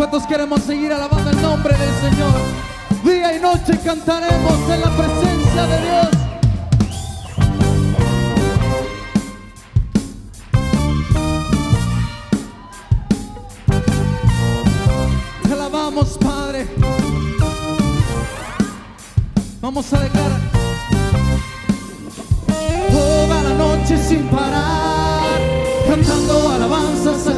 ¿Cuántos queremos seguir alabando el nombre del Señor? Día y noche cantaremos en la presencia de Dios. Te alabamos, Padre. Vamos a declarar toda la noche sin parar, cantando alabanzas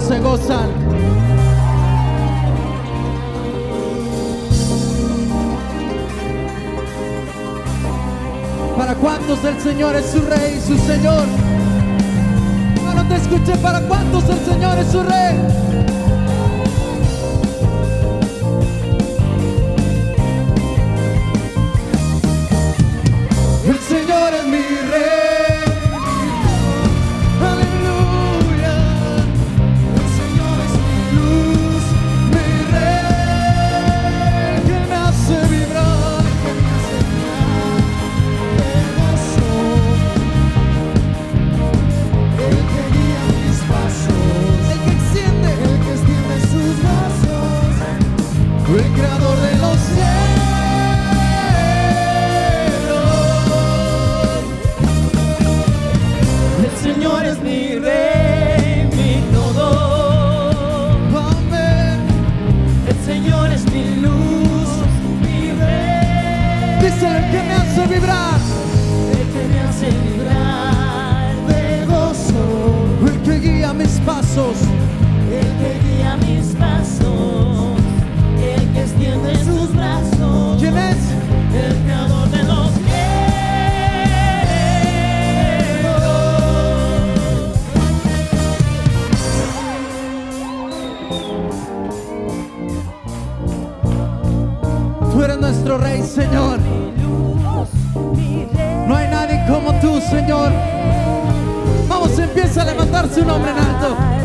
Se gozan? ¿Para cuántos el Señor es su rey y su Señor? Te escuché, ¿para cuántos el Señor es su rey? creador de los cielos. El Señor es mi rey mi todo. Amén. El Señor es mi luz mi rey. Dice el que me hace vibrar. El que me hace vibrar de gozo. El que guía mis pasos. El que guía mis pasos. ¿Quién es? El pecador de los cielos. Tú eres nuestro rey, Señor. No hay nadie como tú, Señor. Vamos, empieza a levantarse un hombre en alto.